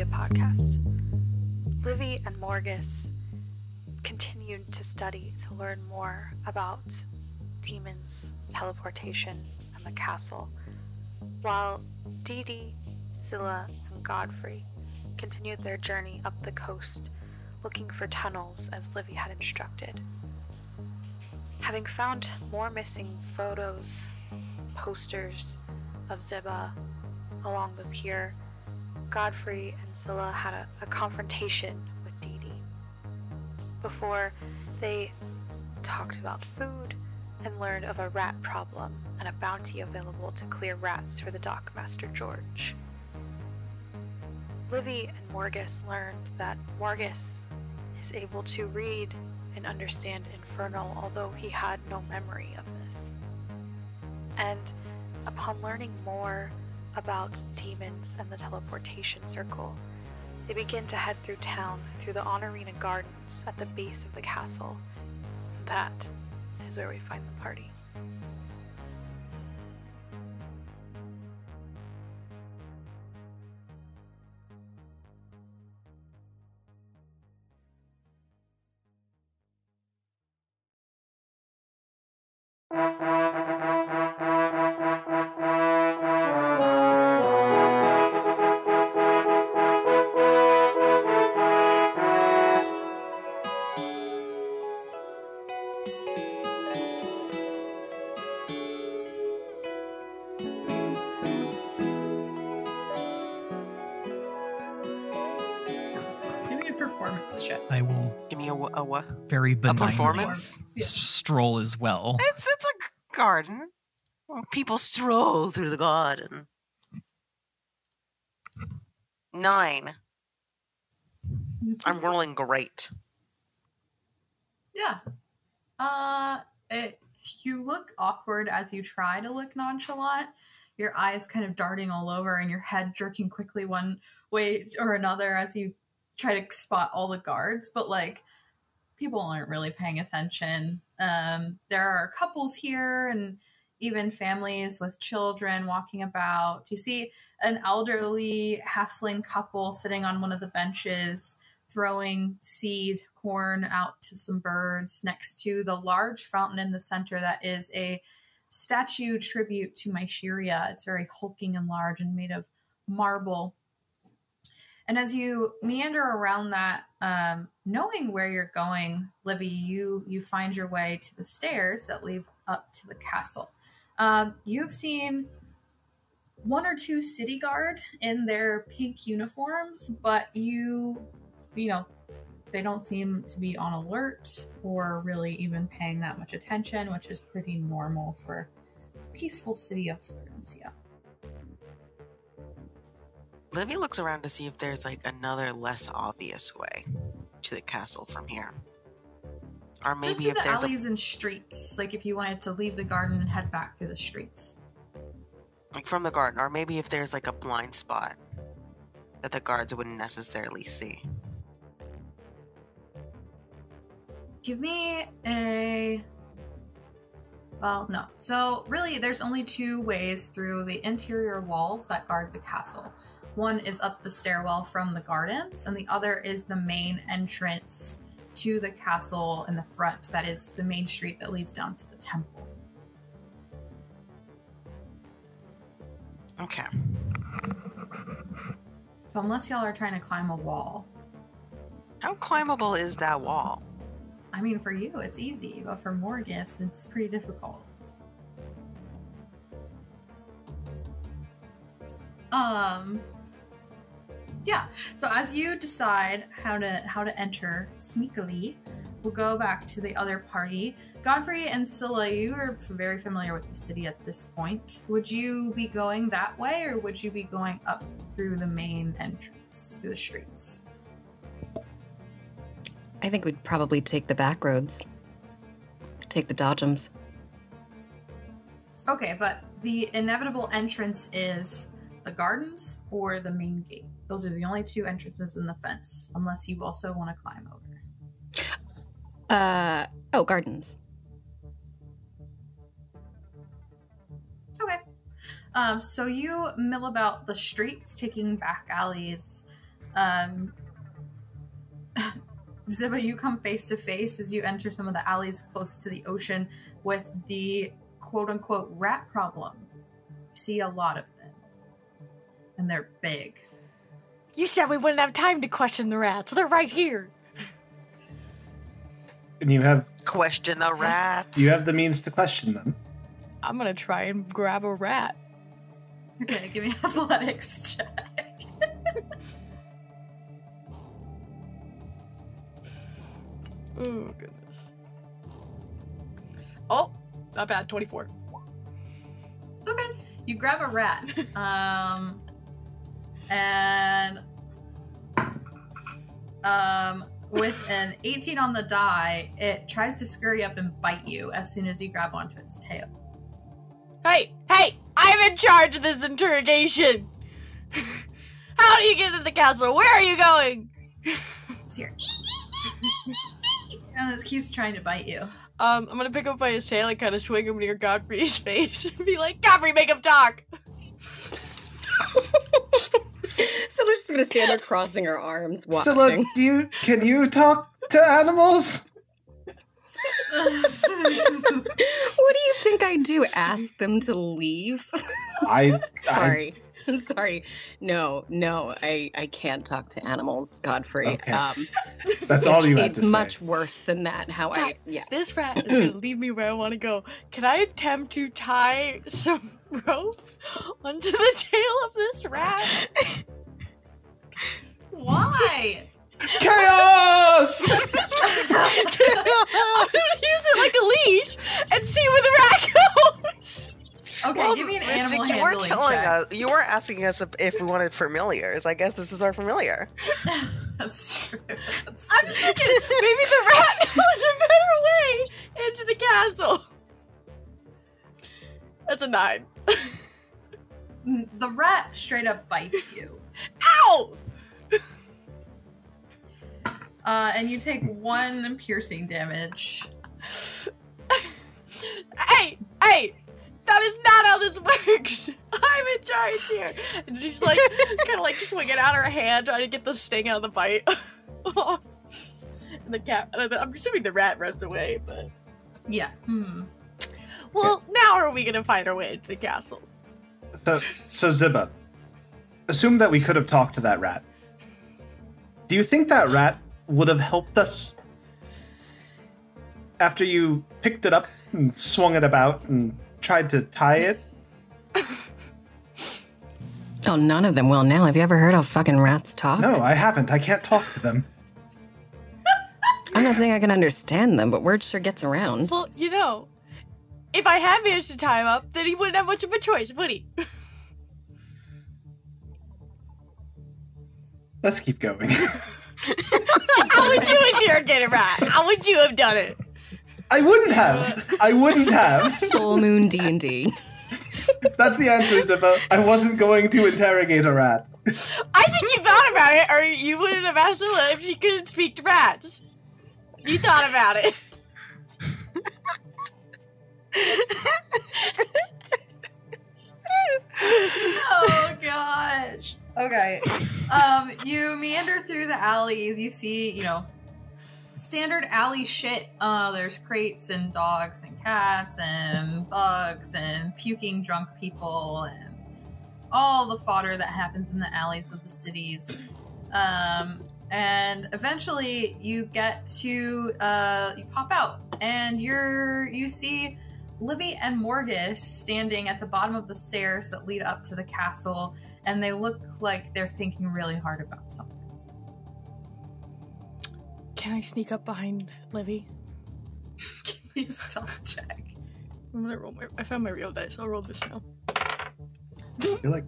be a podcast. Livy and Morgus continued to study to learn more about demons, teleportation, and the castle, while Dee Dee, Scylla, and Godfrey continued their journey up the coast looking for tunnels as Livy had instructed. Having found more missing photos, posters of Ziba along the pier, Godfrey and Scylla had a, a confrontation with Dee Dee before they talked about food and learned of a rat problem and a bounty available to clear rats for the dockmaster George. Livy and Morgus learned that Morgus is able to read and understand Infernal, although he had no memory of this. And upon learning more about demons and the teleportation circle, they begin to head through town through the Honorina Gardens at the base of the castle. That is where we find the party. Me a, wha- a very A performance? Yeah. stroll as well. It's it's a g- garden. People stroll through the garden. Nine. I'm rolling great. Yeah. Uh, it, you look awkward as you try to look nonchalant. Your eyes kind of darting all over, and your head jerking quickly one way or another as you try to spot all the guards. But like, people aren't really paying attention. Um, there are couples here, and even families with children walking about. You see an elderly halfling couple sitting on one of the benches throwing seed corn out to some birds next to the large fountain in the center that is a statue tribute to Mysheria. It's very hulking and large and made of marble. And as you meander around that, um, knowing where you're going, Livy, you you find your way to the stairs that lead up to the castle. Um, you've seen one or two city guard in their pink uniforms, but you, you know, they don't seem to be on alert or really even paying that much attention, which is pretty normal for the peaceful city of Florencia. Livy looks around to see if there's like another less obvious way to the castle from here. Or maybe Just through if the there's a alleys and streets, like if you wanted to leave the garden and head back through the streets. like from the garden, or maybe if there's like a blind spot that the guards wouldn't necessarily see. Give me a. Well, no. So, really, there's only two ways through the interior walls that guard the castle. One is up the stairwell from the gardens, and the other is the main entrance to the castle in the front. That is the main street that leads down to the temple. Okay. So, unless y'all are trying to climb a wall, How climbable is that wall? I mean, for you, it's easy, but for Morgus, it's pretty difficult. Um, yeah. So as you decide how to how to enter sneakily, we'll go back to the other party. Godfrey and Scylla, you are very familiar with the city at this point. Would you be going that way, or would you be going up through the main entrance through the streets? I think we'd probably take the back roads. Take the Dodgems. Okay, but the inevitable entrance is the gardens or the main gate. Those are the only two entrances in the fence, unless you also want to climb over. Uh oh, gardens. Okay. Um, so you mill about the streets, taking back alleys, Um, Ziba, you come face to face as you enter some of the alleys close to the ocean with the quote unquote rat problem. You see a lot of them, and they're big. You said we wouldn't have time to question the rats. They're right here. And you have Question the rats. you have the means to question them. I'm gonna try and grab a rat. Okay, give me an athletics check. Oh goodness. Oh, not bad. Twenty-four. Okay. You grab a rat. Um and um with an 18 on the die, it tries to scurry up and bite you as soon as you grab onto its tail. Hey, hey! I'm in charge of this interrogation. How do you get to the castle? Where are you going? It's here. and it keeps trying to bite you. Um, I'm gonna pick up by his tail and kind of swing him near Godfrey's face and be like, Godfrey, make him talk. So they're just gonna stand there crossing her arms, watching. Scylla, do you can you talk to animals? what do you think I do? Ask them to leave? I Sorry. Sorry. No, no, I, I can't talk to animals, Godfrey. Okay. Um, That's all you had it's to say. much worse than that. How I yeah. This rat is gonna lead me where I want to go. Can I attempt to tie some rope onto the tail of this rat? Why? Chaos! I'm gonna use it like a leash and see where the rat goes. Okay, Well, give me an Mystic, animal you weren't handling telling check. us. You weren't asking us if- if we wanted familiars. I guess this is our familiar. That's true. That's I'm just thinking maybe the rat knows a better way into the castle. That's a nine. The rat straight up bites you. Ow! Uh, and you take one piercing damage. hey, hey, that is not how this works. I'm in charge here. And she's like, kind of like swinging out her hand, trying to get the sting out of the bite. and the cat, I'm assuming the rat runs away, but. Yeah. Hmm. Well, now are we gonna find our way into the castle? So, so Ziba, assume that we could have talked to that rat. Do you think that rat would have helped us after you picked it up and swung it about and tried to tie it? Oh, none of them will now. Have you ever heard how fucking rats talk? No, I haven't. I can't talk to them. I'm not saying I can understand them, but word sure gets around. Well, you know, if I had managed to tie him up, then he wouldn't have much of a choice, would he? Let's keep going. How would you interrogate a rat? How would you have done it? I wouldn't have. I wouldn't have. Full moon D and D. That's the answer, Ziba. I wasn't going to interrogate a rat. I think you thought about it, or you wouldn't have asked Scylla if she couldn't speak to rats. You thought about it. Gosh. Okay. Um, you meander through the alleys. You see, you know, standard alley shit. Uh, there's crates and dogs and cats and bugs and puking drunk people and all the fodder that happens in the alleys of the cities. Um, and eventually you get to uh, you pop out and you're you see Livy and Morgus standing at the bottom of the stairs that lead up to the castle, and they look like they're thinking really hard about something. Can I sneak up behind Livy? Give me a stealth check. I'm gonna roll my. I found my real dice. I'll roll this now. I feel like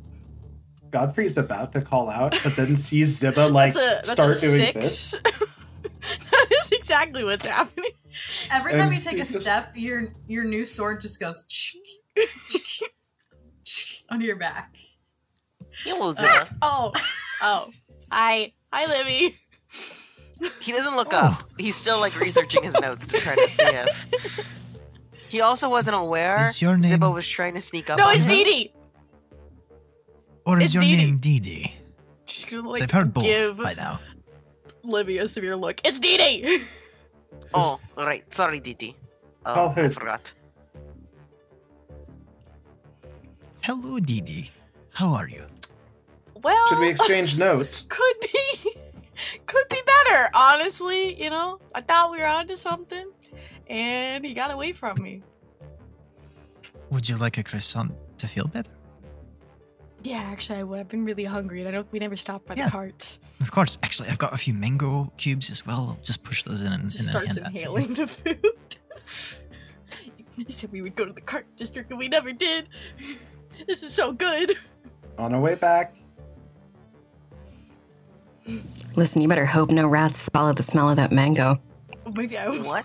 Godfrey's about to call out, but then sees Ziba like that's a, that's start a doing six. this. that is exactly what's happening. Every time And you take a just- step, your your new sword just goes onto your back. Hello, Zilla. Ah, oh, oh. Hi, hi, Livy. He doesn't look up. He's still like researching his notes to try to see if. He also wasn't aware Is your name- Ziba was trying to sneak up. No, on it's him. Dee Dee. Or is It's your Dee Dee. name Dee Dee? She's Like, They've heard both give by now. Livia a severe look. It's Dee Dee! Oh, right. Sorry, Dee Dee. Oh, Call her- I forgot. Hello, Dee Dee. How are you? Well, Should we exchange notes? could be could be better honestly you know i thought we were onto something and he got away from me Would you like a croissant to feel better? yeah actually i would i've been really hungry and i don't we never stopped by Yeah. the carts Of course. Actually, I've got a few mango cubes as well. I'll just push those in and, just and starts hand that to you. inhaling the food he said we would go to the cart district and we never did this is so good On our way back. Listen, you better hope no rats follow the smell of that mango. maybe i would What?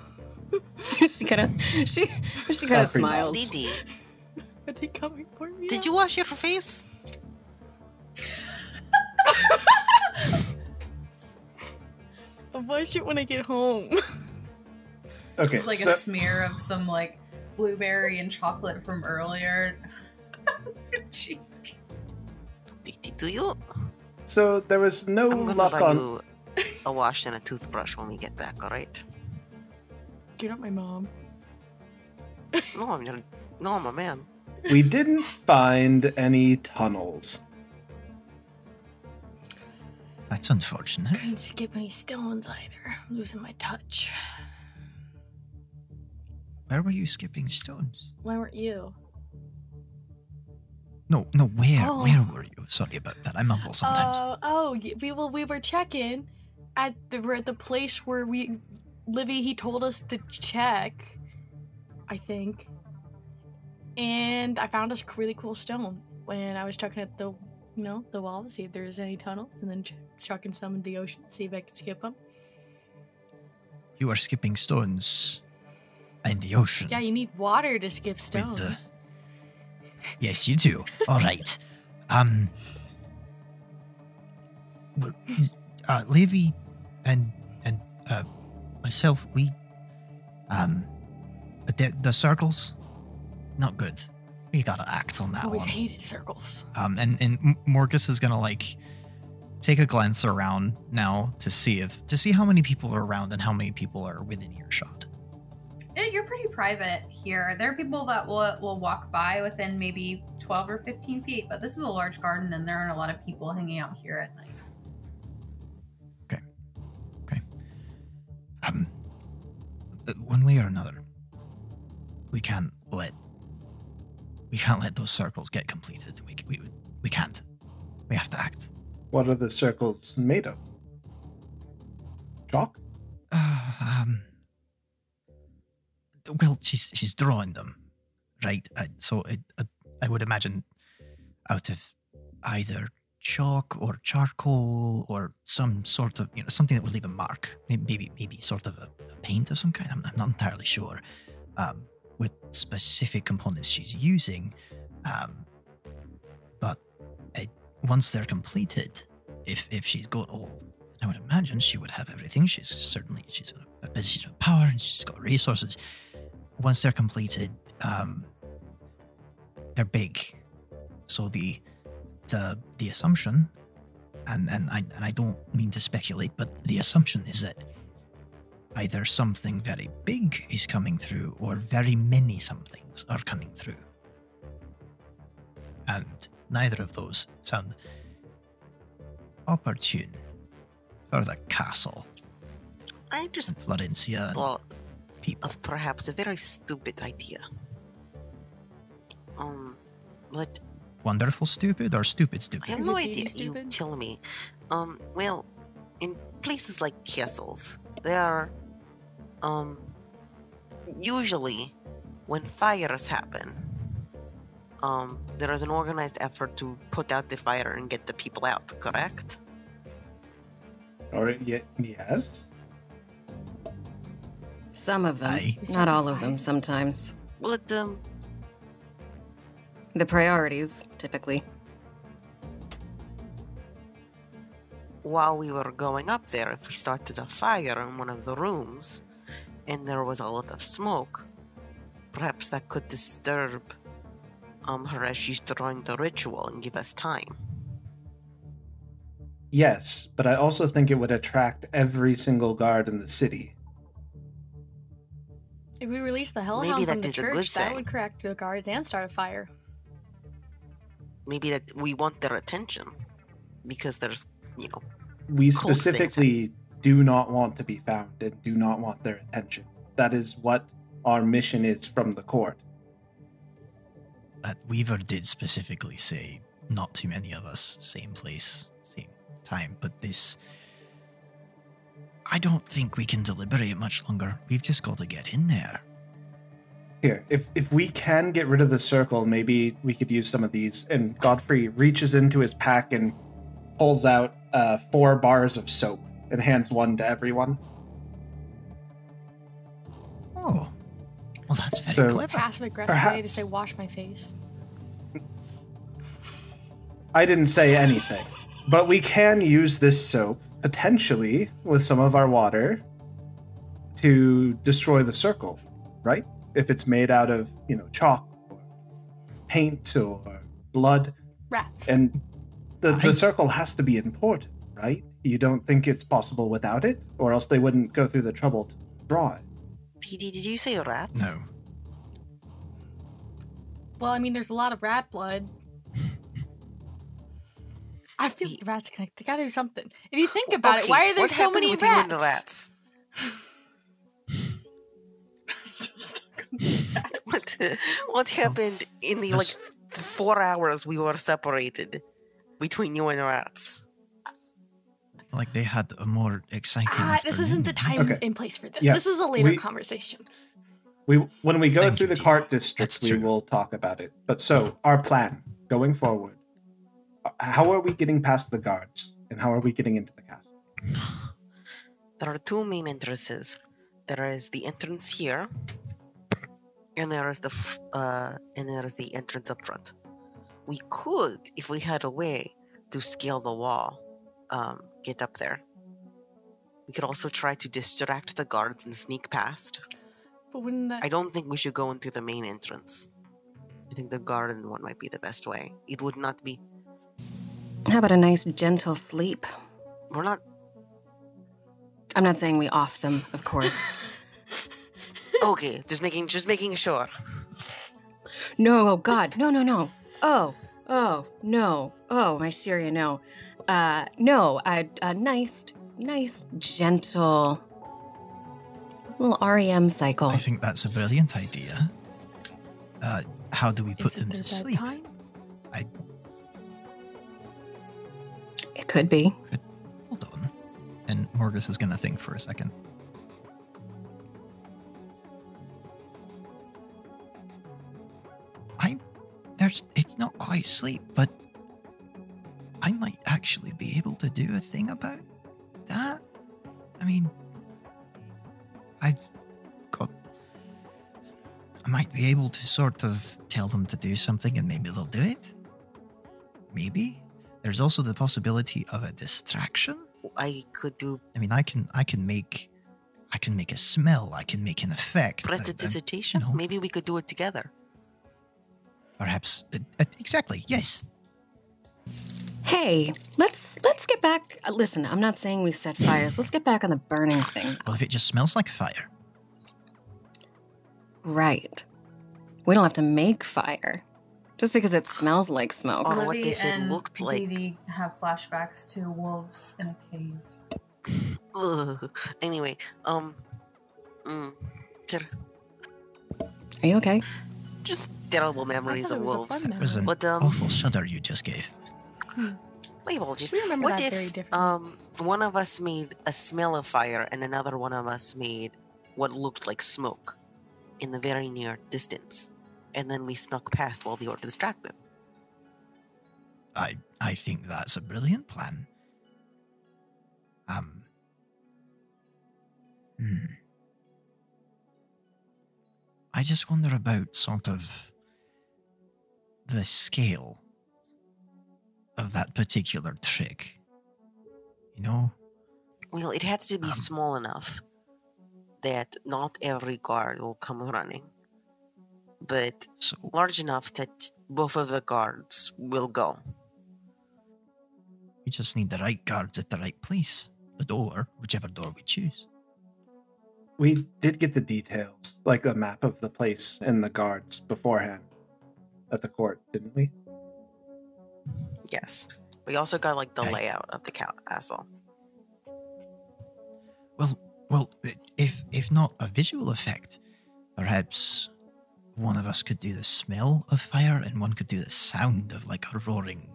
she kind of she she kind of Every smiles. Dee Dee, are they coming for me did you wash your face? i'll wash it when i get home Okay, like so a smear of some like blueberry and chocolate from earlier. Cheek. Dee Dee, do you? So there was no I'm gonna luck buy on. you a wash and a toothbrush when we get back, alright? you're not my mom No, I'm your, no, I'm a man. We didn't find any tunnels. That's unfortunate. couldn't skip any stones either I'm losing my touch Where were you skipping stones? why weren't you No, no. Where? Oh. Where were you? Sorry about that. I mumble sometimes. Uh, oh, we well, we were checking at the the place where we, Livy, he told us to check, I think. And I found this really cool stone when I was checking at the, you know, the wall to see if there's any tunnels, and then ch- chucking some in the ocean, see if I could skip them. you are skipping stones in the ocean. Yeah, you need water to skip the- stones. Yes, you do. All right. Um. Well, uh, Livy and and uh, myself, we um, the, the circles, not good. We gotta act on that Always one. hated circles. Um, and and Morgus is gonna like take a glance around now to see if to see how many people are around and how many people are within earshot. You're pretty private here. There are people that will will walk by within maybe 12 or 15 feet, but this is a large garden and there aren't a lot of people hanging out here at night. Okay. Okay. Um, uh, one way or another, we can't let we can't let those circles get completed. We we we can't. We have to act. What are the circles made of? Chalk? Uh, um. Well, she's she's drawing them, right? Uh, so it, uh, I would imagine out of either chalk or charcoal or some sort of you know something that would leave a mark. Maybe maybe sort of a, a paint of some kind. I'm, I'm not entirely sure. Um, with specific components she's using, um, but uh, once they're completed, if if she's got all I would imagine she would have everything. She's certainly she's in a position of power and she's got resources. Once they're completed, um, they're big. So the the the assumption, and and I and I don't mean to speculate, but the assumption is that either something very big is coming through, or very many somethings are coming through, and neither of those sound opportune for the castle I just Florencia thought people. of perhaps a very stupid idea. Um, but Wonderful stupid or stupid stupid? I have Is no it Dee Dee idea. You stupid? tell me. Um, well, in places like castles, there are, um, usually when fires happen, um, there is an organized effort to put out the fire and get the people out, correct? Or ye- yes? Some of them, Aye. not all of them. Sometimes Well, it, um, the priorities, typically. while we were going up there, if we started a fire in one of the rooms and there was a lot of smoke, perhaps that could disturb um, her as she's drawing the ritual and give us time. yes, but I also think it would attract every single guard in the city. If we release the hellhound Maybe from that the is a good church, that thing. would correct the guards and start a fire. Maybe that we want their attention because there's, you know, We Cool things. specifically do not want to be found and do not want their attention. That is what our mission is from the court. But Weaver did specifically say not too many of us, same place, same time. But this. I don't think we can deliberate much longer. We've just got to get in there. Here, if if we can get rid of the circle, maybe we could use some of these. And Godfrey reaches into his pack and pulls out uh, four bars of soap and hands one to everyone. Oh. Well, that's very So- clever. Passive aggressive way to say wash my face. I didn't say anything, but we can use this soap potentially with some of our water to destroy the circle, right? If it's made out of, you know, chalk or paint or blood, Rats. and the, I- the circle has to be important, right? You don't think it's possible without it, or else they wouldn't go through the trouble to draw it. did, did you say rats? No. Well, I mean, there's a lot of rat blood. I feel Ye- the rats connect. They gotta do something. If you think about it, why are there so many with you rats? and the rats? What, what happened in the like four hours we were separated between you and the rats? Like they had a more exciting. Ah, this isn't the time Okay. and place for this. Yeah, This is a later we- conversation. We when we go Thank through you, the cart Dee Dee. district, That's we true. will talk about it. But so our plan going forward, how are we getting past the guards, and how are we getting into the castle? There are two main entrances. There is the entrance here, and there is the f- uh, and there is the entrance up front. We could, if we had a way to scale the wall, um, get up there. We could also try to distract the guards and sneak past. But wouldn't that I don't think we should go into the main entrance. I think the garden one might be the best way. It would not be. How about a nice, gentle sleep? We're not. I'm not saying we off them, of course. Okay, just making just making sure. no, oh God, no, no, no. Oh, oh, no. Oh, Mysheria, no. Uh, no, a, a nice, nice, gentle little REM cycle. I think that's a brilliant idea. Uh, how do we put is them to sleep? bedtime? It could be. Hold on. And Morgus is going to think for a second. I. There's. It's not quite sleep, but. I might actually be able to do a thing about that. I mean. I've got. I might be able to sort of tell them to do something and maybe they'll do it. Maybe. There's also the possibility of a distraction. I could do I mean, I can I can make I can make a smell. I can make an effect. that- that- prestidigitation. know. Maybe we could do it together. perhaps uh, uh, exactly. Yes. Hey, let's let's get back. uh, Listen, I'm not saying we set fires. Let's get back on the burning thing. Well, if it just smells like a fire, Right. We don't have to make fire. Just because it smells like smoke. Or what Livy if it and looked like- Dee Dee have flashbacks to wolves in a cave. Ugh. Anyway, um, mm, Are you okay? just terrible memories of it was a wolves. fun that was an But um, awful shudder you just gave. wait, well, just We remember what that if very differently. um one of us made a smell of fire and another one of us made what looked like smoke in the very near distance, and then we snuck past while they were distracted. I I think that's a brilliant plan. Um. Hmm. I just wonder about sort of the scale of that particular trick. You know, Well, it had to be Um, small enough that not every guard will come running, but so large enough that both of the guards will go. We just need the right guards at the right place. The door, whichever door we choose. We did get the details, like a map of the place and the guards beforehand at the court, didn't we? Yes. We also got like the Right. layout of the castle. Well, well, if if not a visual effect, perhaps one of us could do the smell of fire, and one could do the sound of like a roaring,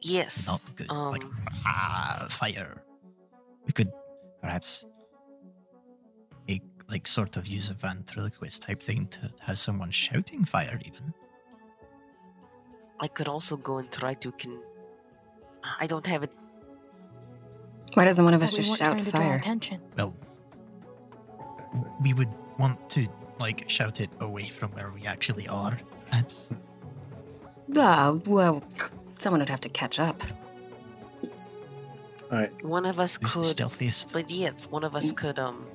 Yes. not good, like um, ah, fire. We could perhaps make like sort of use a ventriloquist type thing to have someone shouting fire, even. I could also go and try to con. I don't have it. Why doesn't one of us just shout trying to draw fire? attention. Well, we would want to like shout it away from where we actually are, perhaps. Ah, well, someone would have to catch up. All right. One of us Who's the could. stealthiest? But yes, one of us could um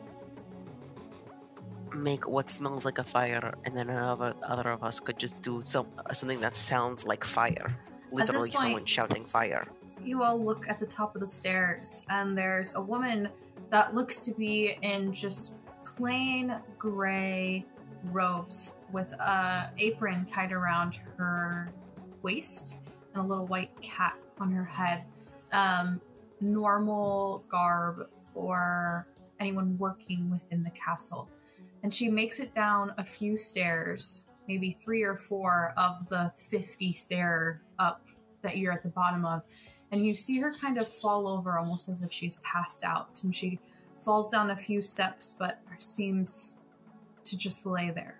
make what smells like a fire, and then another other of us could just do some something that sounds like fire. Literally, point- someone shouting fire. You all look at the top of the stairs, and there's a woman that looks to be in just plain gray robes with a apron tied around her waist and a little white cap on her head. Um, normal garb for anyone working within the castle. And she makes it down a few stairs, maybe three or four of the 50 stair up that you're at the bottom of and you see her kind of fall over almost as if she's passed out and she falls down a few steps but seems to just lay there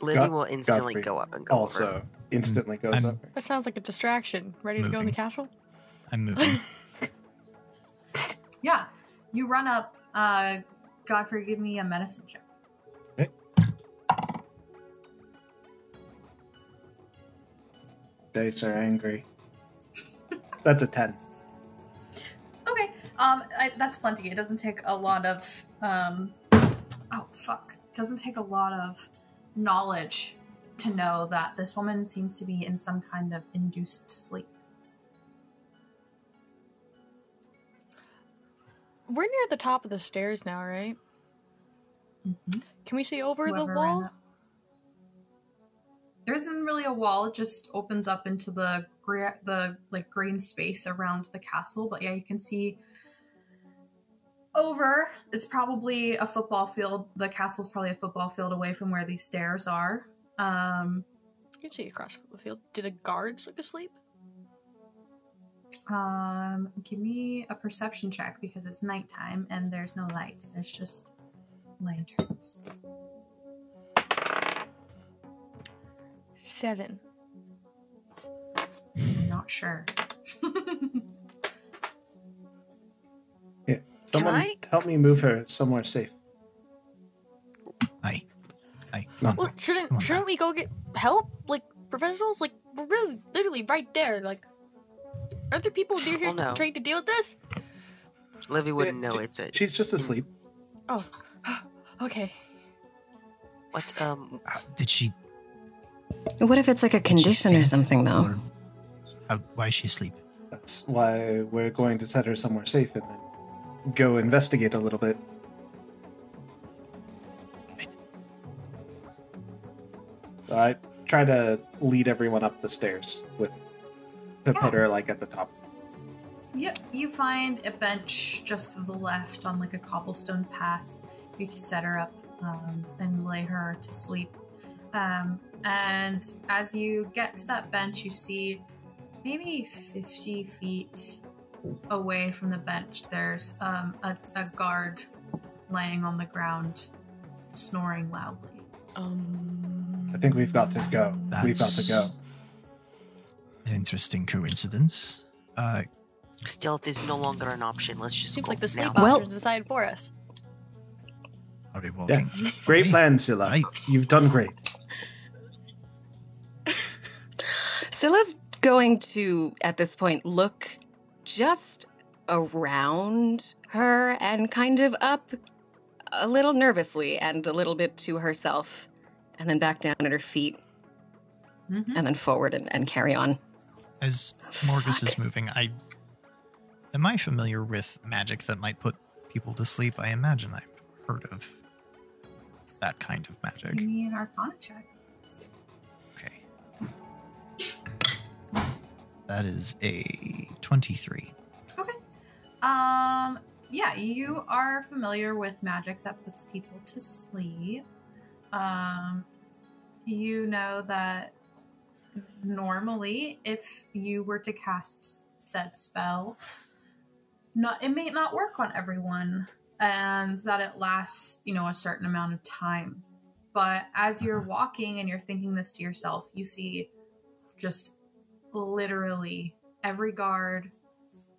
Livy God- will instantly Godfrey go up and go Also, over. instantly goes I'm- up. That sounds like a distraction. Ready to go in the castle? I'm moving. yeah you run up uh godfrey give me a medicine check Dice are angry. That's a 10. Um I, that's plenty it doesn't take a lot of um oh fuck it doesn't take a lot of knowledge to know that this woman seems to be in some kind of induced sleep We're near the top of the stairs now, right? Mhm. Can we see over the Whoever ran wall? There isn't really a wall; it just opens up into the the like green space around the castle. But yeah, you can see over. It's probably a football field. The castle's probably a football field away from where these stairs are. Um, You can see across the field. Do the guards look asleep? um, give me a perception check because it's nighttime and there's no lights. There's just lanterns. Seven. I'm not sure. Someone I- help me move her somewhere safe. Aye. Aye. On. Well, shouldn't on shouldn't we go get help? Like professionals? Like we're really literally right there. Like, are there people near here Oh, no. trained to deal with this? Livy wouldn't Yeah, know she- it's a. She's just asleep. Oh, okay. What um? Uh, did she? What if it's like a condition or something, though? or How, why is she asleep? That's why we're going to set her somewhere safe and then go investigate a little bit. I try to lead everyone up the stairs with the Yeah. her like at the top. Yep, you find a bench just to the left on like a cobblestone path. You can set her up um, and lay her to sleep. Um, and as you get to that bench, you see maybe 50 feet away from the bench, there's um, a, a guard laying on the ground, snoring loudly. Um. I think we've got to go. We've got to go. An interesting coincidence. Uh, Stealth is no longer an option. Let's just Seems go like the sleep now. Well- decided for us. are we walking? Great plan, Scylla. Right. You've done great. Scylla's going to, at this point, look just around her and kind of up a little nervously and a little bit to herself, and then back down at her feet, Mhm. and then forward and, and carry on. as Morgus is moving, I am I familiar with magic that might put people to sleep? I imagine I've heard of that kind of magic. Give me an Arcana check. That is a 23. Okay. Um. Yeah, you are familiar with magic that puts people to sleep. Um. You know that normally, if you were to cast said spell, not it may not work on everyone, and that it lasts, you know, a certain amount of time. But as you're walking and you're thinking this to yourself, you see just literally every guard,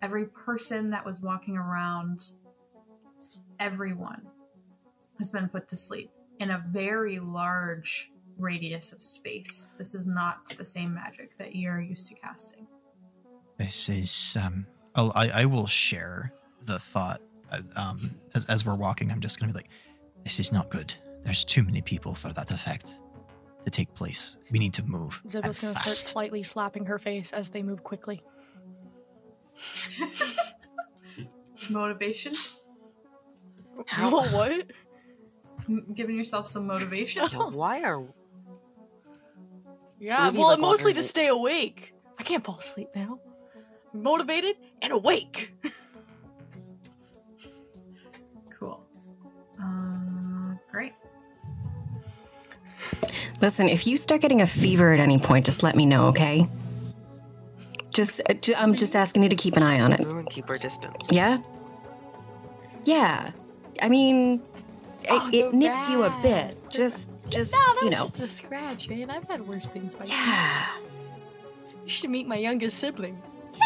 every person that was walking around, everyone has been put to sleep in a very large radius of space. This is not the same magic that you're used to casting. This is um. I'll, I I will share the thought. uh, Um, as as we're walking, I'm just gonna be like, this is not good. There's too many people for that effect to take place. We need to move. Ziba's and gonna start slightly slapping her face as they move quickly. Motivation? How- Roll what? M- Giving yourself some motivation? Yo, why are Yeah, Livy's well, like mostly to stay awake. I can't fall asleep now. Motivated and awake. Cool. Um, great. Listen, if you start getting a fever at any point, just let me know, okay? Just, uh, ju- I'm just asking you to keep an eye on it. everyone keep our distance? Yeah? Yeah. I mean, it, Oh, it the nipped you a bit. Just, just, No, that you was know. just a scratch, man. I've had worse things. By Yeah. You should meet my youngest sibling.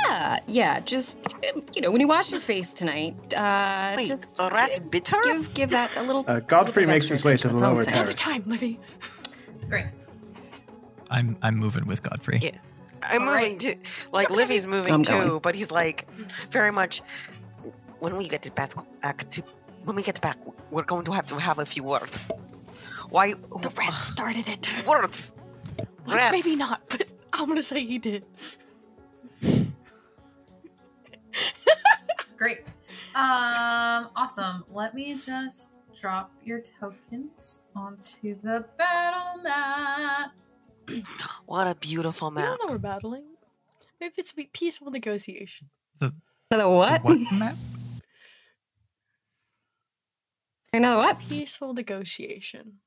Yeah, yeah. Just, uh, you know, when you wash your face tonight, uh, Wait, just a rat bit her? give give that a little. Uh, Godfrey little makes his way to the that's all I'm lower saying. Another time, Livy. Great. I'm I'm moving with Godfrey. Yeah. I'm All moving right. too. Like Livy's moving I'm too, going. but he's like very much. When we get to back, back to, when we get back, we're going to have to have a few words. Why The rat started it. words? Well, Rats. Maybe not, but I'm gonna say he did. Great. Um, awesome. Let me just drop your tokens onto the battle map. What a beautiful We map. don't know we're battling. Maybe it's be- peaceful negotiation. Another what? What map? Another what? Peaceful negotiation.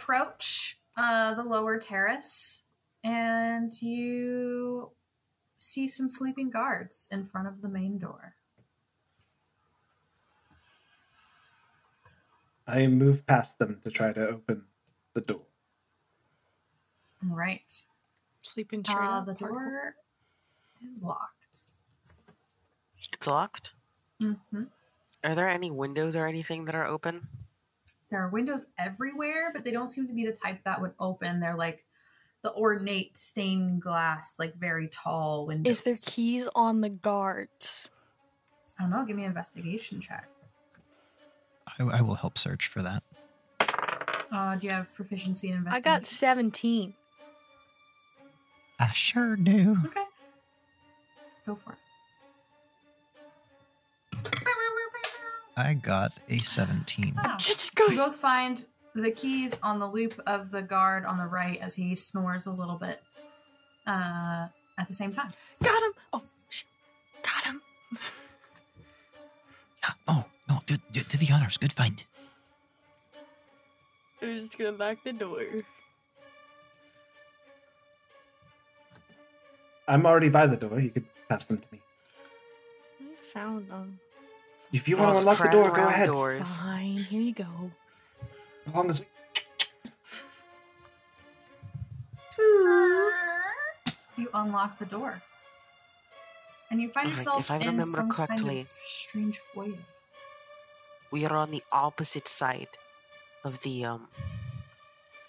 Approach uh, the lower terrace and you see some sleeping guards in front of the main door. I move past them to try to open the door. All right. Sleeping straight Uh, the hardcore. door is locked. It's locked. hmm Are there any windows or anything that are open? There are windows everywhere, but they don't seem to be the type that would open. They're like the ornate stained glass, like very tall windows. Is there keys on the guards? I don't know. Give me an investigation check. I, I will help search for that. Uh, do you have proficiency in investigation? I investigation? got 17. I sure do. Okay. Go for it. I got a 17. Wow. Just You both find the keys on the loop of the guard on the right as he snores a little bit uh, at the same time. Got him. Oh, sh- got him. Yeah. Oh, no, do, do, do the honors. Good find. We're just gonna lock the door. I'm already by the door. You could pass them to me. I found them. If you want to unlock the door, go around ahead. Doors. Fine, here you go. As long as we You unlock the door. And you find Alright, yourself if I in remember some kind correctly- of strange foyer. We are on the opposite side of the um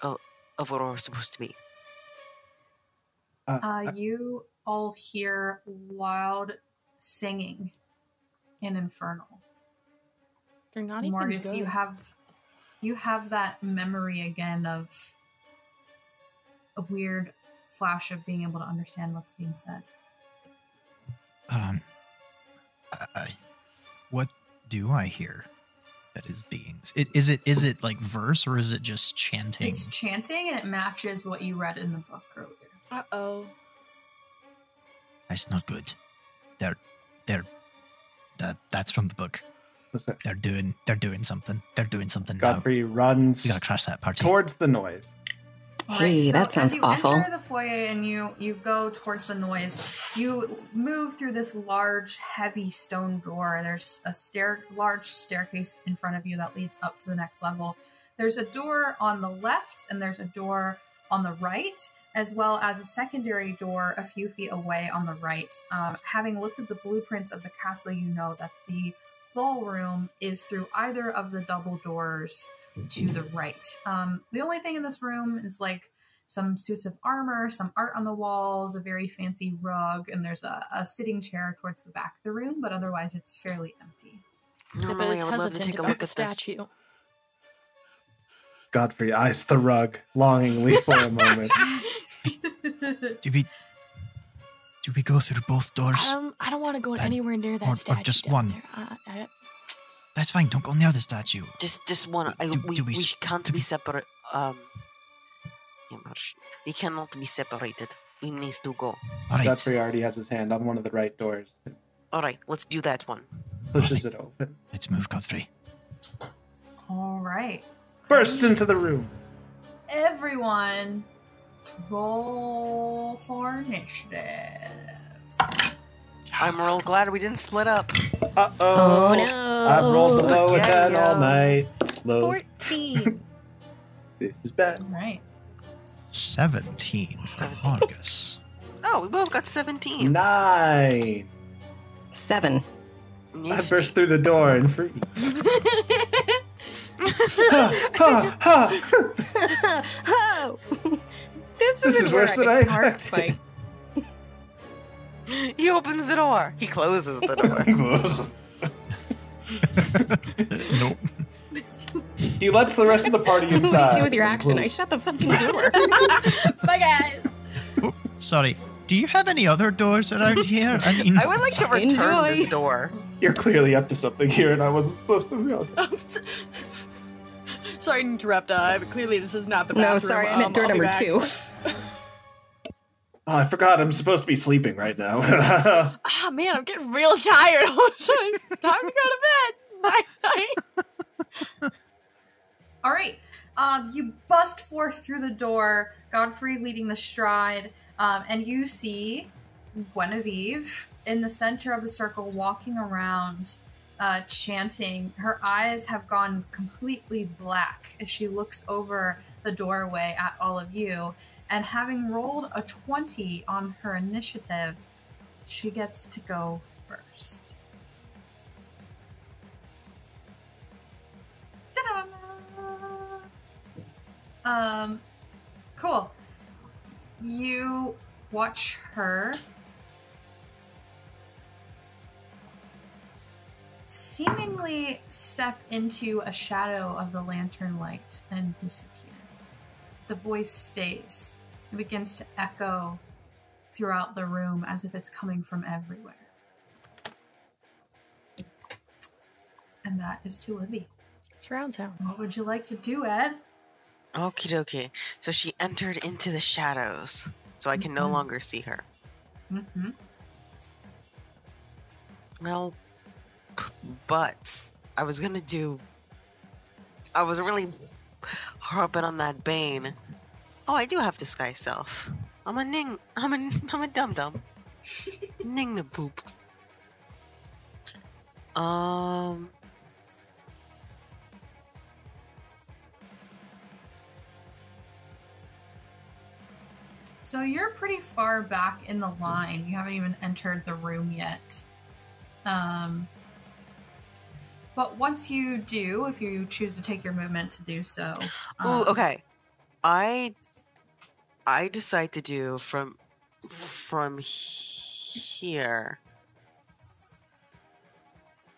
of, of where we're supposed to be. Uh, Uh, you all hear loud singing in Infernal. They're not even Morgus, good. you have you have that memory again of a weird flash of being able to understand what's being said. Um, I, I, what do I hear? That is beings. It, is it is it like verse or is it just chanting? It's chanting and it matches what you read in the book earlier. Uh oh. That's not good. They're they're that that's from the book. Listen, They're doing they're doing something. They're doing something now. Godfrey runs You gotta crash that party. towards the noise. Hey, that sounds as you awful. enter the foyer and you you go towards the noise, you move through this large, heavy stone door. There's a stair, large staircase in front of you that leads up to the next level. There's a door on the left, and there's a door on the right, as well as a secondary door a few feet away on the right. Um, having looked at the blueprints of the castle, you know that the ballroom is through either of the double doors to the right. Um, the only thing in this room is like some suits of armor, some art on the walls, a very fancy rug, and there's a, a sitting chair towards the back of the room, but otherwise it's fairly empty. Normally, I would love to take a about look the at this. statue. Godfrey eyes the rug longingly for a moment. Do we do we go through both doors? Um, I don't want to go And- anywhere near that or- or statue. just down one. there. Uh, I, That's fine. Don't go near the statue. Just just one. I, Do- we, do we we, can't do be we- separate. Um, yeah, we cannot be separated. We need to go. All right. Godfrey already has his hand on one of the right doors. All right, let's do that one. Pushes it open. Let's move, Godfrey. All right. Bursts into the room. Everyone, roll for initiative. I'm real glad we didn't split up. Uh Oh, oh. no. I've rolled below a Spaghetti. 10 all night. Low. 14. This is bad. All right. Seventeen for Vargas. Oh, we both got 17. Nine. Seven. I burst through the door and freeze. ha, ha, ha. this, This isn't is where worse than I parked expected. my- He opens the door. He closes the door. nope. he lets the rest of the party inside. What do you do with your action? I shut the fucking door. Bye, guys. Sorry. Do you have any other doors around here? I mean, I would like to return Enjoy. this door. You're clearly up to something here, and I wasn't supposed to be on. Sorry to interrupt. Uh, but clearly, this is not the bathroom. No, sorry, I Um, meant door number back. two. Oh, I forgot. I'm supposed to be sleeping right now. Ah, man, I'm getting real tired. All of a sudden, time to go to bed. Night, night. All right. Um, you bust forth through the door, Godfrey leading the stride, um, and you see Guinevere in the center of the circle walking around, uh, chanting. Her eyes have gone completely black as she looks over the doorway at all of you. And having rolled a 20 on her initiative, she gets to go first. Um, cool. You watch her seemingly step into a shadow of the lantern light and disappear. The voice stays and begins to echo throughout the room as if it's coming from everywhere. And that is to Livy. Surround sound. What would you like to do, Ed? Okie dokie. So she entered into the shadows, so I can no Mhm. longer see her. Mm-hmm. Well, p- but I was gonna do. I was really harping on that Bane. Oh, I do have disguise self. I'm a ning. I'm a. I'm a dum dum. ning the poop. Um. So you're pretty far back in the line. You haven't even entered the room yet. Um, But once you do, if you choose to take your movement to do so. Ooh, um, okay. I I decide to do from from here.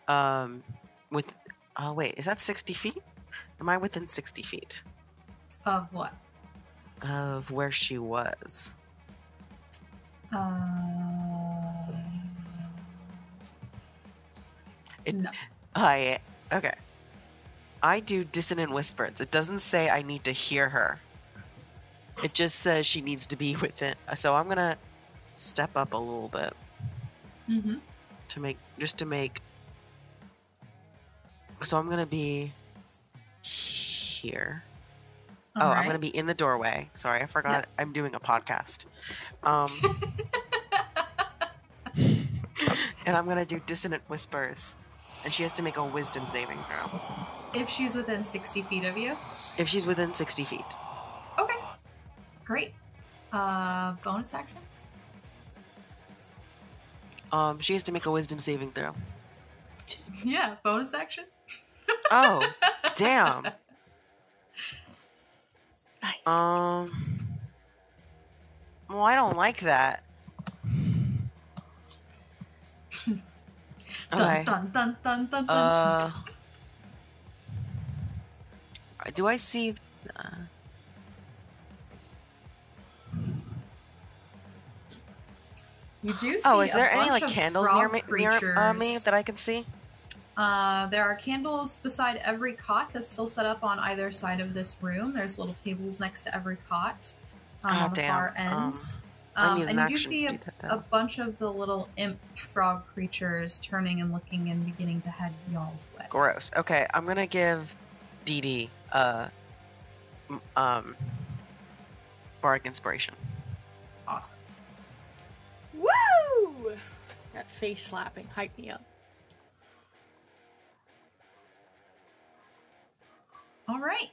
Um, with oh wait, is that sixty feet? Am I within sixty feet Of what? of where she was? Um. It- no. I okay. I do dissonant whispers. It doesn't say I need to hear her. It just says she needs to be within. So I'm gonna step up a little bit Mm-hmm. to make just to make. So I'm gonna be here. oh, I'm gonna be in the doorway. Sorry, I forgot. I'm doing a podcast. Um, and I'm gonna do dissonant whispers, and she has to make a wisdom saving throw If she's within 60 feet of you. if she's within 60 feet. Okay. Great. Uh, bonus action? Um, she has to make a wisdom saving throw. Yeah, bonus action. Oh, damn. Nice. Um. Well, I don't like that. Okay. Dun, dun, dun, dun, dun, dun. Uh. Do I see? Uh, you do see oh, is there any like candles near me, near uh, me that I can see? Uh, there are candles beside every cot that's still set up on either side of this room. There's little tables next to every cot um, Ah, on the damn. far ends. I Um, need an and you see a, that, a bunch of the little imp frog creatures turning and looking and beginning to head y'all's way. Gross. Okay, I'm gonna give Dee Dee uh, m- um, bardic inspiration. Awesome. Woo! That face slapping hyped me up. All right.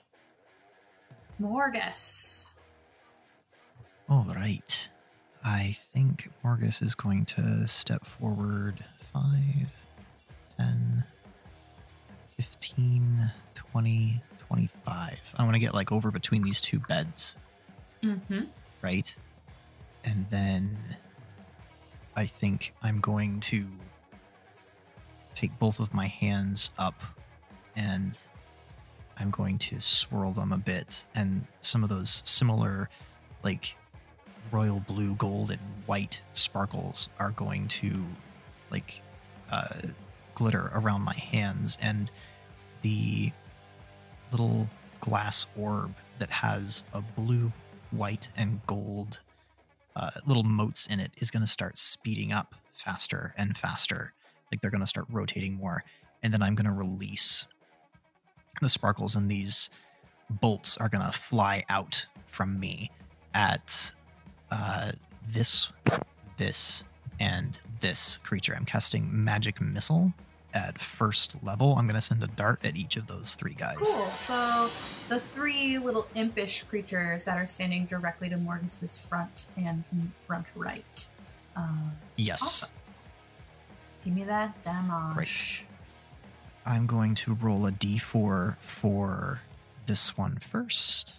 Morgus. All right. I think Morgus is going to step forward 5, 10, 15, 20, 25. I want to get like over between these two beds, Mm-hmm. right? And then I think I'm going to take both of my hands up and I'm going to swirl them a bit. And some of those similar, like royal blue, gold, and white sparkles are going to like uh, glitter around my hands. And the little glass orb that has a blue, white, and gold uh, little motes in it is going to start speeding up faster and faster. Like they're going to start rotating more. And then I'm going to release the sparkles, and these bolts are going to fly out from me at uh, this, this, and this creature. I'm casting Magic Missile at first level. I'm going to send a dart at each of those three guys. Cool. So the three little impish creatures that are standing directly to Morgus's front and front right. Um, Yes. Awesome. give me that damage. Right. I'm going to roll a d4 for this one first.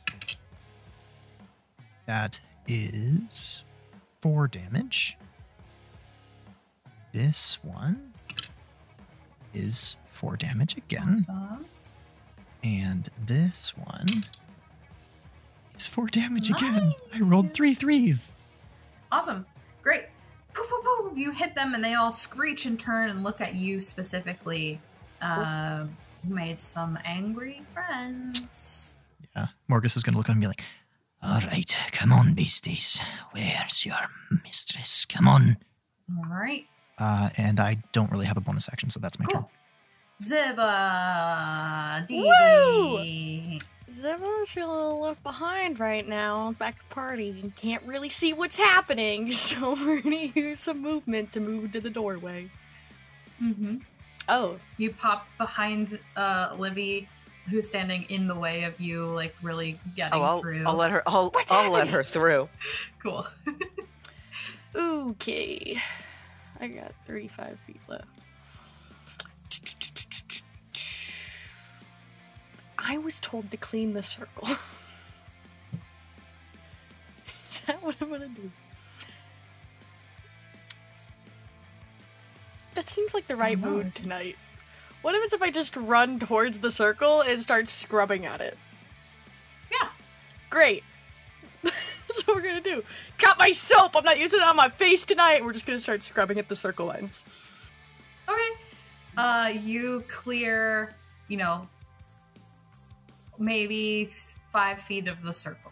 That is four damage. This one is four damage again. Awesome. And this one is four damage again. I rolled three threes. Awesome. Great. Poof, poof, poof. You hit them and they all screech and turn and look at you specifically. Um, you made some angry friends. Yeah. Morgus is going to look at him and be like, All right, come on, beasties. Where's your mistress? Come on. All right. Uh, and I don't really have a bonus action, so that's my turn. Cool. Ziba. Dee Woo! Dee. Ziba feeling a little left behind right now. Back to the party. and Can't really see what's happening, so we're gonna use some movement to move to the doorway. Mm-hmm. Oh, You pop behind uh, Livy, who's standing in the way of you, like really getting Oh, I'll, through. I'll let her. I'll, What's I'll let her through. Cool. okay. I got 35 feet left. I was told to clean the circle. Is that what I'm gonna do? That seems like the right mood tonight. What if it's if I just run towards the circle and start scrubbing at it? Yeah. Great. That's what we're gonna do. Got my soap. I'm not using it on my face tonight. We're just gonna start scrubbing at the circle lines. Okay. Uh, you clear, you know, maybe five feet of the circle.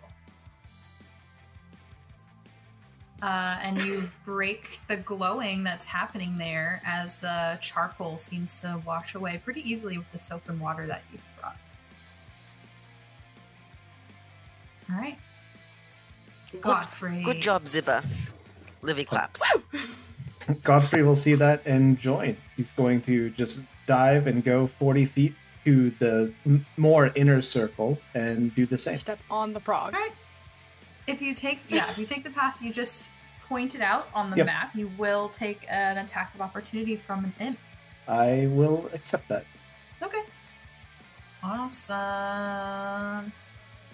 Uh, and you break the glowing that's happening there as the charcoal seems to wash away pretty easily with the soap and water that you've brought. All right. Good, Godfrey. good job, Ziba. Livy claps. Godfrey will see that and join. He's going to just dive and go 40 feet to the m- more inner circle and do the same. Step on the frog. Alright. If you take yeah, if you take the path you just pointed out on the Yep. map, you will take an attack of opportunity from an imp. I will accept that. Okay. Awesome.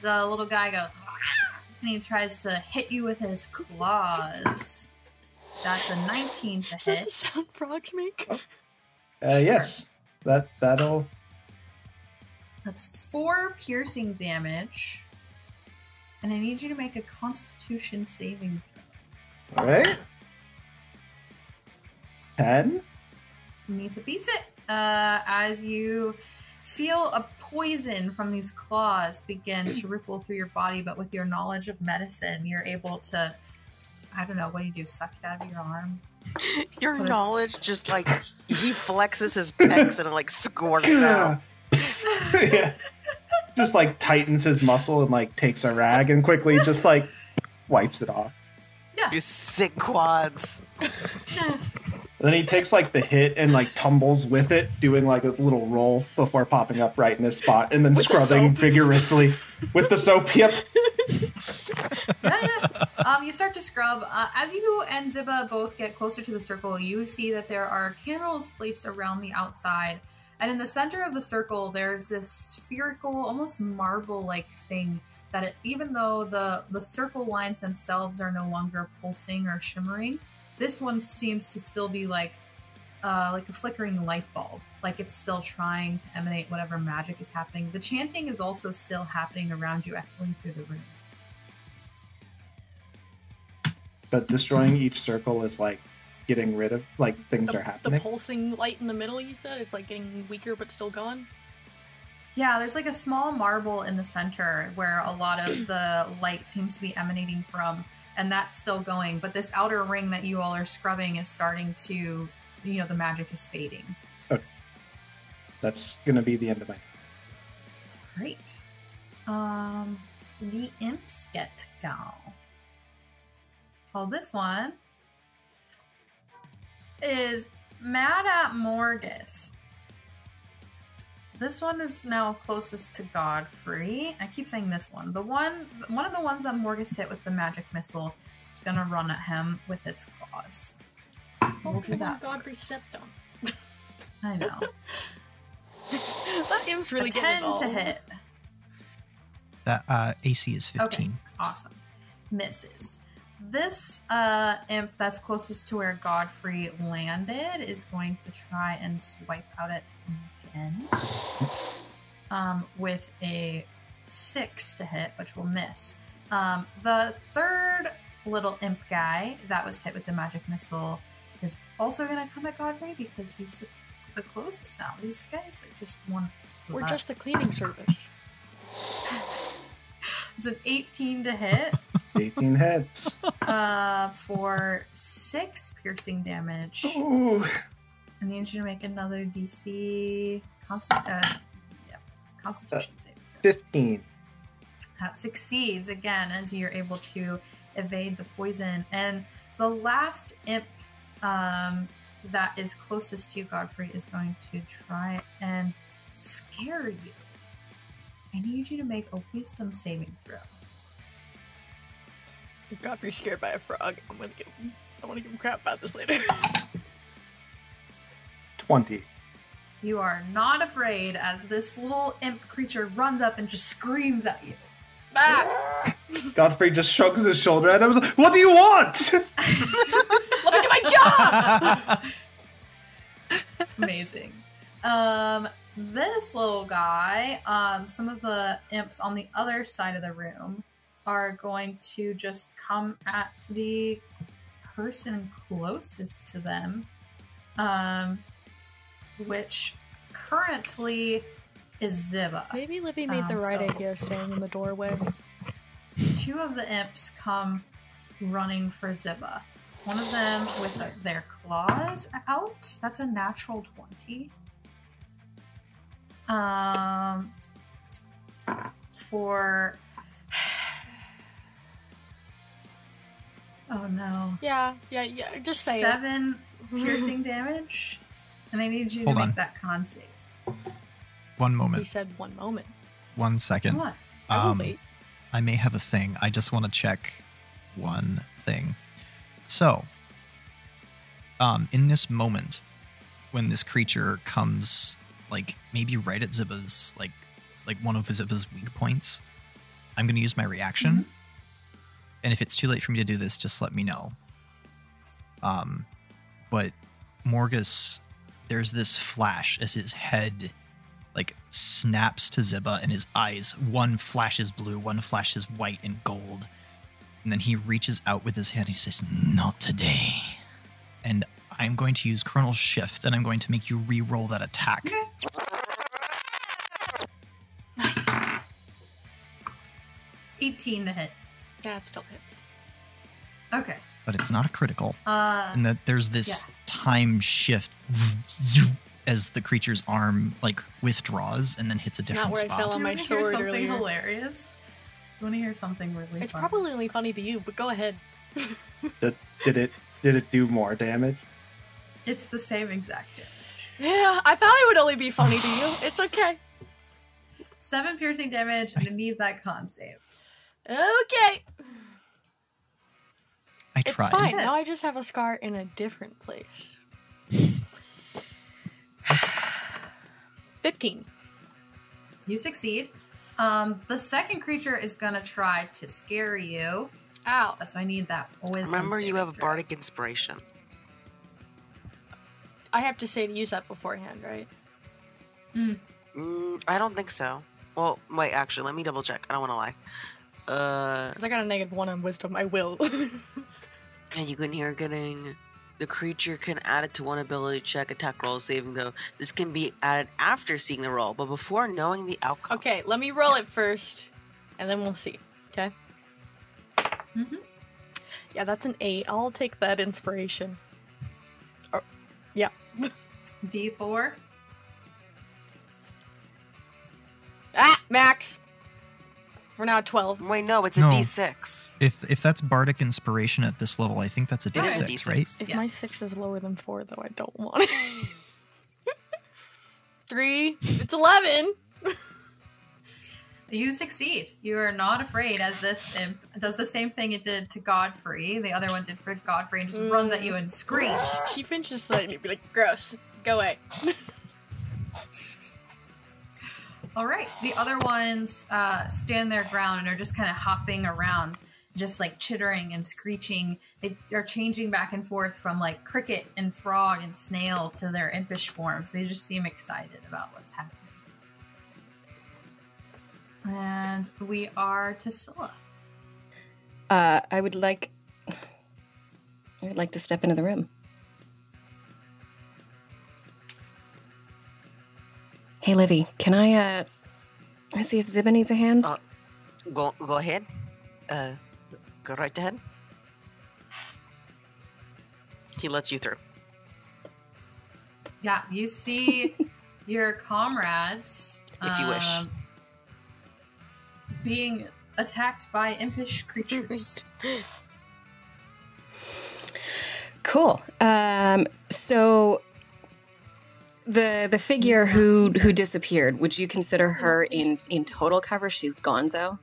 The little guy goes "Ah!" and he tries to hit you with his claws. That's a 19 to Is that the hit. sound frogs make? Uh, yes, that that'll. That's four piercing damage. And I need you to make a constitution saving throw. All right. Ten. Meets it beats it. Uh, as you feel a poison from these claws begin to ripple through your body, but with your knowledge of medicine, you're able to. I don't know. What do you do? Suck it out of your arm? Your What is- knowledge just like he flexes his pecs and it like squirts out. yeah. Just like tightens his muscle and like takes a rag and quickly just like wipes it off. Yeah. You sick quads. Then he takes like the hit and like tumbles with it, doing like a little roll before popping up right in his spot and then With scrubbing soap. vigorously with the soap. Yep. Yeah, yeah. um, you start to scrub. Uh, as you and Ziba both get closer to the circle, you see that there are candles placed around the outside. And in the center of the circle, there's this spherical, almost marble like thing that it, even though the, the circle lines themselves are no longer pulsing or shimmering, this one seems to still be like uh, like a flickering light bulb. Like it's still trying to emanate whatever magic is happening. The chanting is also still happening around you, echoing through the room. But destroying each circle is like getting rid of like things The, are happening. the pulsing light in the middle, you said? It's like getting weaker but still gone? Yeah, there's like a small marble in the center where a lot of the light seems to be emanating from, and that's still going. But this outer ring that you all are scrubbing is starting to, you know, the magic is fading. Okay. That's gonna be the end of my. Great. Um, the imps get to go. So this one is mad at Morgus. This one is now closest to Godfrey. I keep saying this one. The one, one of the ones that Morgus hit with the magic missile is gonna run at him with its claws. It's We'll also the one that Godfrey first. stepped on. I know. that im's really a getting ten involved. to hit. That uh, AC is 15. Awesome. Misses. This uh, imp that's closest to where Godfrey landed is going to try and swipe out at again. Um, with a six to hit, which will miss. Um, the third little imp guy that was hit with the magic missile is also going to come at Godfrey because he's the, closest now. These guys are just one. We're just a cleaning service. It's an 18 to hit. 18 heads. uh, for six piercing damage. Ooh. I need you to make another DC constant, uh, yeah, Constitution save. 15. That succeeds again as you're able to evade the poison. And the last imp um, that is closest to Godfrey is going to try and scare you. I need you to make a wisdom saving throw. Godfrey's scared by a frog. I'm gonna give him. I want to give him crap about this later. 20. you are not afraid as this little imp creature runs up and just screams at you. Ah, Godfrey just shrugs his shoulder and I was like, What do you want? let me do my job. Amazing. Um, this little guy, um, some of the imps on the other side of the room are going to just come at the person closest to them, um, which currently is Ziba. Maybe Livy made the Um, right so- idea staying in the doorway. Two of the imps come running for Ziba. One of them with their- their claws out. That's a natural 20. Um, for. Oh no. Yeah, yeah, yeah. Just say Seven piercing damage. And I need you Hold to on. make that con save. One moment. He said one moment. One second. What? I Um, wait. I may have a thing. I just want to check one thing. So, um, in this moment, when this creature comes, like maybe right at Ziba's, like, like one of Ziba's weak points, I'm going to use my reaction. And if it's too late for me to do this, just let me know. Um, but Morgus, there's this flash as his head like snaps to Ziba and his eyes one flashes blue, one flashes white and gold. And then he reaches out with his hand and he says, Not today. And I'm going to use Chronal Shift and I'm going to make you re-roll that attack. Nice. 18 to hit. Yeah, it still hits. Okay. But it's not a critical. Uh, And that there's this Yeah. time shift as the creature's arm like withdraws and then hits a not different where I spot. fell on you my want sword hear something earlier. hilarious? I want to hear something really It's funny. probably only funny to you, but go ahead. Did, did it did it do more damage? It's the same exact damage. Yeah, I thought it would only be funny to you. It's okay. Seven piercing damage, and I need that con save. Okay. I It's tried. fine. Now I just have a scar in a different place. 15. You succeed. Um, the second creature is gonna try to scare you. Ow. So I need that wisdom. Remember, you have a bardic inspiration. I have to say to use that beforehand, right? Mm, I don't think so. Well, wait, actually, let me double check. I don't want to lie. Uh, Because I got a negative one on wisdom. I will. and you can hear getting. The creature can add it to one ability check, attack roll, saving throw. This can be added after seeing the roll, but before knowing the outcome. okay, let me roll it first, and then we'll see. Okay? Mhm. Yeah, that's an 8. I'll take that inspiration. Oh, yeah. D4. Ah, max! We're now at 12. Wait, no, it's a No. d6. If if that's bardic inspiration at this level, I think that's a It is a d6, D6. right? If Yeah. my 6 is lower than 4, though, I don't want it. 3. It's 11! You succeed. You are not afraid as this imp does the same thing it did to Godfrey. The other one did for Godfrey and just runs at you and screams. She finishes like me, be like, gross. Go away. All right. The other ones uh, stand their ground and are just kind of hopping around, just like chittering and screeching. They are changing back and forth from like cricket and frog and snail to their impish forms. They just seem excited about what's happening. And we are to Scylla. Uh, I would like. I would like to step into the room. Hey, Livy, can I uh, see if Ziba needs a hand? Uh, Go, go ahead. Uh, go right ahead. He lets you through. Yeah, you see your comrades. If you wish. um, Being attacked by impish creatures. Cool. Um, so the the figure who who disappeared, would you consider her in in total cover? She's Gonzo.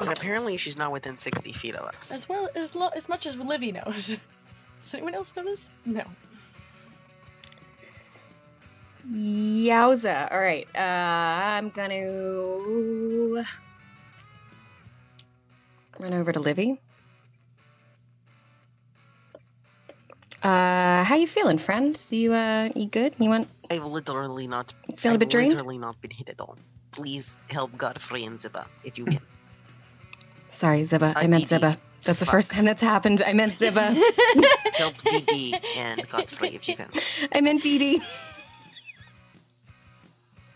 And apparently, she's not within 60 feet of us. As well as lo- as much as Livy knows. Does anyone else know this? No. Yowza. All right. Uh, I'm going to run over to Livy. Uh, how you feeling, friend? You uh, you good? You want I've literally not feeling a I've bit drained? literally not been hit at all. Please help Godfrey and Ziba if you can. Sorry, Ziba. I Uh, meant Dee Dee. Ziba. That's the first time that's happened. I meant Ziba. help Dee Dee and Godfrey if you can. I meant Dee Dee.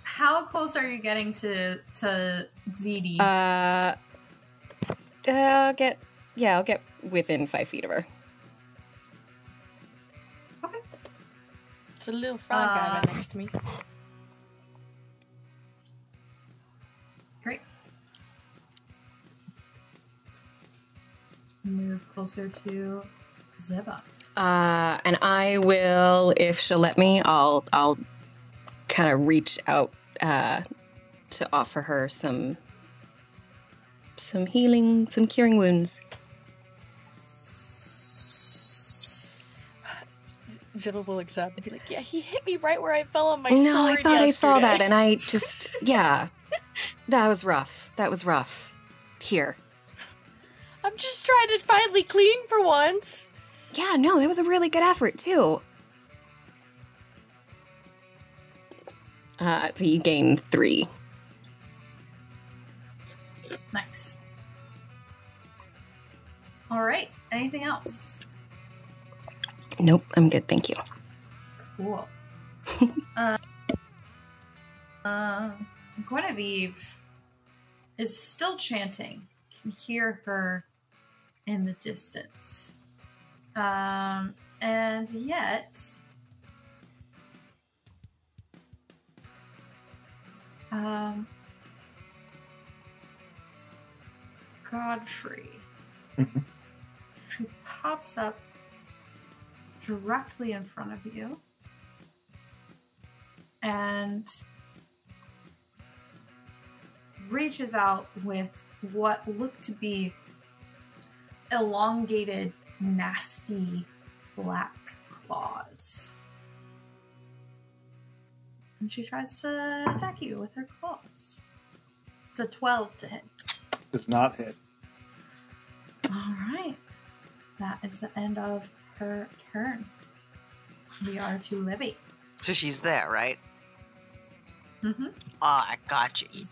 How close are you getting to to ZD? Uh, I'll get yeah, I'll get within five feet of her. It's a little frog guy Uh, right next to me. Great. Move closer to Ziba. Uh, and I will, if she'll let me, I'll I'll kind of reach out uh, to offer her some some healing, some curing wounds. Ziba will accept and be like, "Yeah, he hit me right where I fell on my no, sword." No, I thought I saw that, and I just yeah, that was rough. That was rough. Here, I'm just trying to finally clean for once. yeah, no, that was a really good effort too. Uh, so you gain three. Nice. All right. Anything else? Nope, I'm good, thank you. Cool. uh, uh, Guinevere is still chanting. You can hear her in the distance. Um, and yet, um, Godfrey, she pops up directly in front of you and reaches out with what look to be elongated, nasty black claws. And she tries to attack you with her claws. It's a 12 to hit. Does not hit. All right. That is the end of her turn. We are to Livy. So she's there, right? Mm-hmm. Oh, I got you, you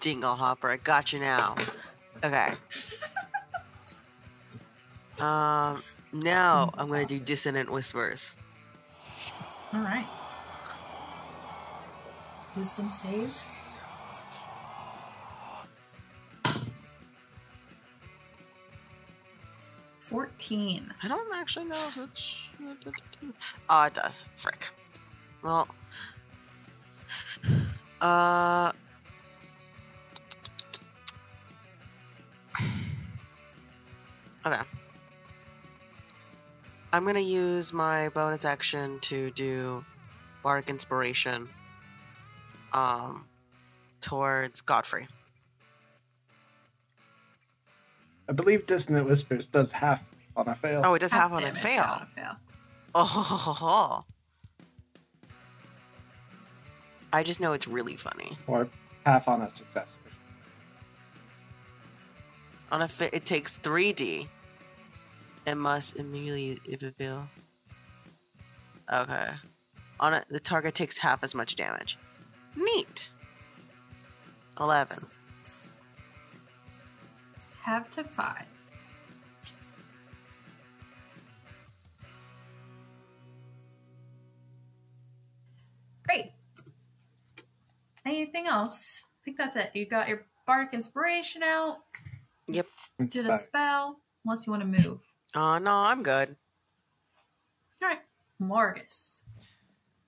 dingle hopper. I got you now. Okay. Um, now I'm gonna do dissonant whispers. All right. Wisdom save. Fourteen. I don't actually know if it's. Oh, it does. Frick. Well. Uh. Okay. I'm gonna use my bonus action to do Bardic Inspiration um, towards Godfrey. I believe Dissonant Whispers does half on a fail. Oh, it does have on a damage fail. on a fail. Oh, ho, ho, ho, ho. I just know it's really funny. Or half on a success. On a fit, it takes 3d It must immediately if it fail. Okay. On it, the target takes half as much damage. Neat. 11. Have to five. Great. Anything else? I think that's it. You got your bardic inspiration out. Yep. Did a Bye. spell. Unless you want to move. Oh, no, I'm good. All right, Morgus.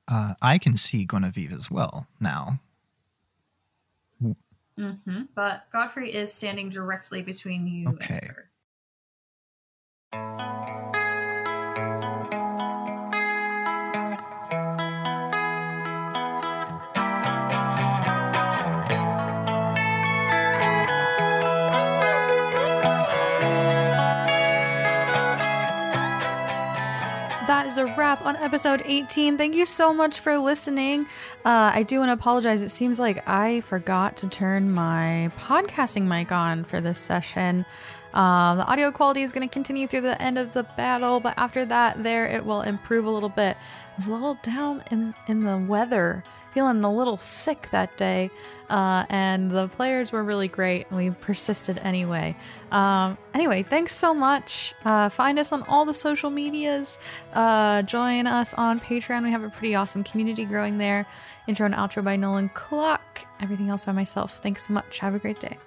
Uh, I can see Guinevere as well now. Mm-hmm. But Godfrey is standing directly between you Okay. and her. Is a wrap on episode 18. Thank you so much for listening. Uh, I do want to apologize. It seems like I forgot to turn my podcasting mic on for this session. Um, the audio quality is going to continue through the end of the battle, but after that, there it will improve a little bit. It's a little down in in the weather, feeling a little sick that day, uh, and the players were really great, and we persisted anyway. Um, anyway, thanks so much. Uh, find us on all the social medias. Uh, join us on Patreon. We have a pretty awesome community growing there. Intro and outro by Nolan Clock. Everything else by myself. Thanks so much. Have a great day.